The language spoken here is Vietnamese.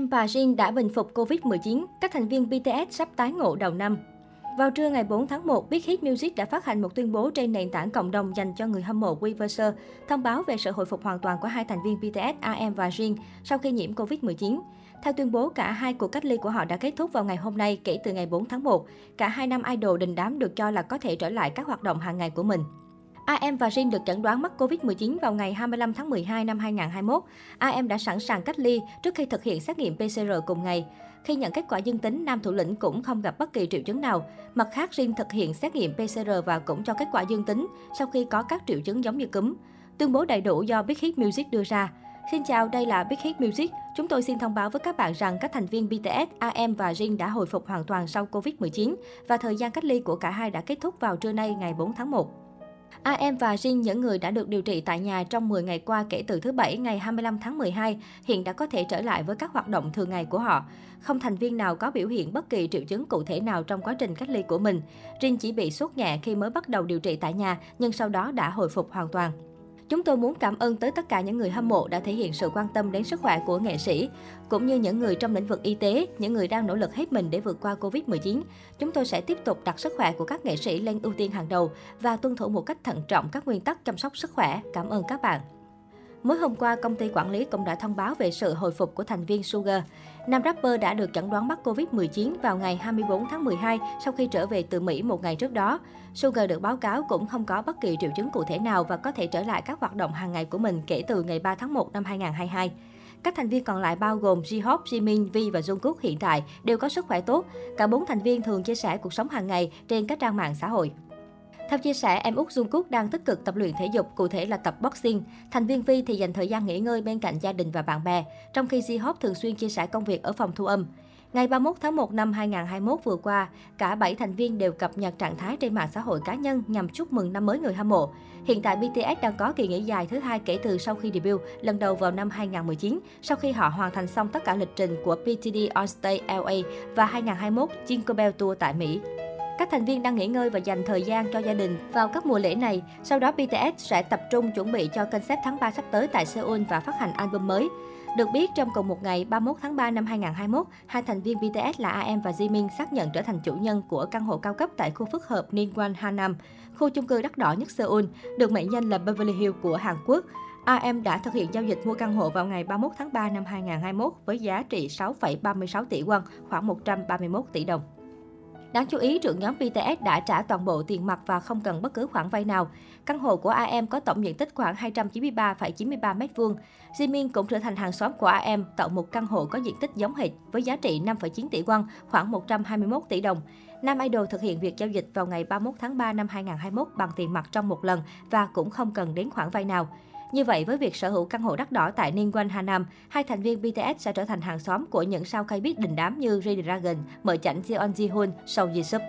AM và Jin đã bình phục Covid-19, các thành viên BTS sắp tái ngộ đầu năm. Vào trưa ngày 4 tháng 1, Big Hit Music đã phát hành một tuyên bố trên nền tảng cộng đồng dành cho người hâm mộ Weverse, thông báo về sự hồi phục hoàn toàn của hai thành viên BTS AM và Jin sau khi nhiễm Covid-19. Theo tuyên bố, cả hai cuộc cách ly của họ đã kết thúc vào ngày hôm nay kể từ ngày 4 tháng 1. Cả hai nam idol đình đám được cho là có thể trở lại các hoạt động hàng ngày của mình. AM và Jin được chẩn đoán mắc Covid-19 vào ngày 25 tháng 12 năm 2021. AM đã sẵn sàng cách ly trước khi thực hiện xét nghiệm PCR cùng ngày. Khi nhận kết quả dương tính, nam thủ lĩnh cũng không gặp bất kỳ triệu chứng nào. Mặt khác, Jin thực hiện xét nghiệm PCR và cũng cho kết quả dương tính sau khi có các triệu chứng giống như cúm. Tuyên bố đầy đủ do Big Hit Music đưa ra. Xin chào, đây là Big Hit Music. Chúng tôi xin thông báo với các bạn rằng các thành viên BTS, AM và Jin đã hồi phục hoàn toàn sau Covid-19 và thời gian cách ly của cả hai đã kết thúc vào trưa nay ngày 4 tháng 1. AM và Jin, những người đã được điều trị tại nhà trong 10 ngày qua kể từ thứ Bảy ngày 25 tháng 12, hiện đã có thể trở lại với các hoạt động thường ngày của họ. Không thành viên nào có biểu hiện bất kỳ triệu chứng cụ thể nào trong quá trình cách ly của mình. Jin chỉ bị sốt nhẹ khi mới bắt đầu điều trị tại nhà, nhưng sau đó đã hồi phục hoàn toàn. Chúng tôi muốn cảm ơn tới tất cả những người hâm mộ đã thể hiện sự quan tâm đến sức khỏe của nghệ sĩ, cũng như những người trong lĩnh vực y tế, những người đang nỗ lực hết mình để vượt qua Covid-19. Chúng tôi sẽ tiếp tục đặt sức khỏe của các nghệ sĩ lên ưu tiên hàng đầu và tuân thủ một cách thận trọng các nguyên tắc chăm sóc sức khỏe. Cảm ơn các bạn. Mới hôm qua, công ty quản lý cũng đã thông báo về sự hồi phục của thành viên Sugar. Nam rapper đã được chẩn đoán mắc Covid-19 vào ngày 24 tháng 12 sau khi trở về từ Mỹ một ngày trước đó. Sugar được báo cáo cũng không có bất kỳ triệu chứng cụ thể nào và có thể trở lại các hoạt động hàng ngày của mình kể từ ngày 3 tháng 1 năm 2022. Các thành viên còn lại bao gồm J-Hope, Jimin, V và Jungkook hiện tại đều có sức khỏe tốt. Cả bốn thành viên thường chia sẻ cuộc sống hàng ngày trên các trang mạng xã hội. Theo chia sẻ, em út Jungkook đang tích cực tập luyện thể dục, cụ thể là tập boxing. Thành viên Vi thì dành thời gian nghỉ ngơi bên cạnh gia đình và bạn bè, trong khi J-Hope thường xuyên chia sẻ công việc ở phòng thu âm. Ngày 31 tháng 1 năm 2021 vừa qua, cả 7 thành viên đều cập nhật trạng thái trên mạng xã hội cá nhân nhằm chúc mừng năm mới người hâm mộ. Hiện tại BTS đang có kỳ nghỉ dài thứ hai kể từ sau khi debut lần đầu vào năm 2019, sau khi họ hoàn thành xong tất cả lịch trình của PTD On Stage LA và 2021 Jingle Bell Tour tại Mỹ. Các thành viên đang nghỉ ngơi và dành thời gian cho gia đình vào các mùa lễ này. Sau đó BTS sẽ tập trung chuẩn bị cho concept tháng 3 sắp tới tại Seoul và phát hành album mới. Được biết, trong cùng một ngày 31 tháng 3 năm 2021, hai thành viên BTS là AM và Jimin xác nhận trở thành chủ nhân của căn hộ cao cấp tại khu phức hợp Ningwan Hanam, khu chung cư đắt đỏ nhất Seoul, được mệnh danh là Beverly Hills của Hàn Quốc. AM đã thực hiện giao dịch mua căn hộ vào ngày 31 tháng 3 năm 2021 với giá trị 6,36 tỷ won, khoảng 131 tỷ đồng. Đáng chú ý, trưởng nhóm BTS đã trả toàn bộ tiền mặt và không cần bất cứ khoản vay nào. Căn hộ của AM có tổng diện tích khoảng 293,93 m2. Jimin cũng trở thành hàng xóm của AM, tạo một căn hộ có diện tích giống hệt với giá trị 5,9 tỷ won, khoảng 121 tỷ đồng. Nam Idol thực hiện việc giao dịch vào ngày 31 tháng 3 năm 2021 bằng tiền mặt trong một lần và cũng không cần đến khoản vay nào. Như vậy, với việc sở hữu căn hộ đắt đỏ tại Ningwan Hà Nam, hai thành viên BTS sẽ trở thành hàng xóm của những sao cây biết đình đám như J Dragon, mở chảnh Jeon Ji Hoon, Seo Ji Sup.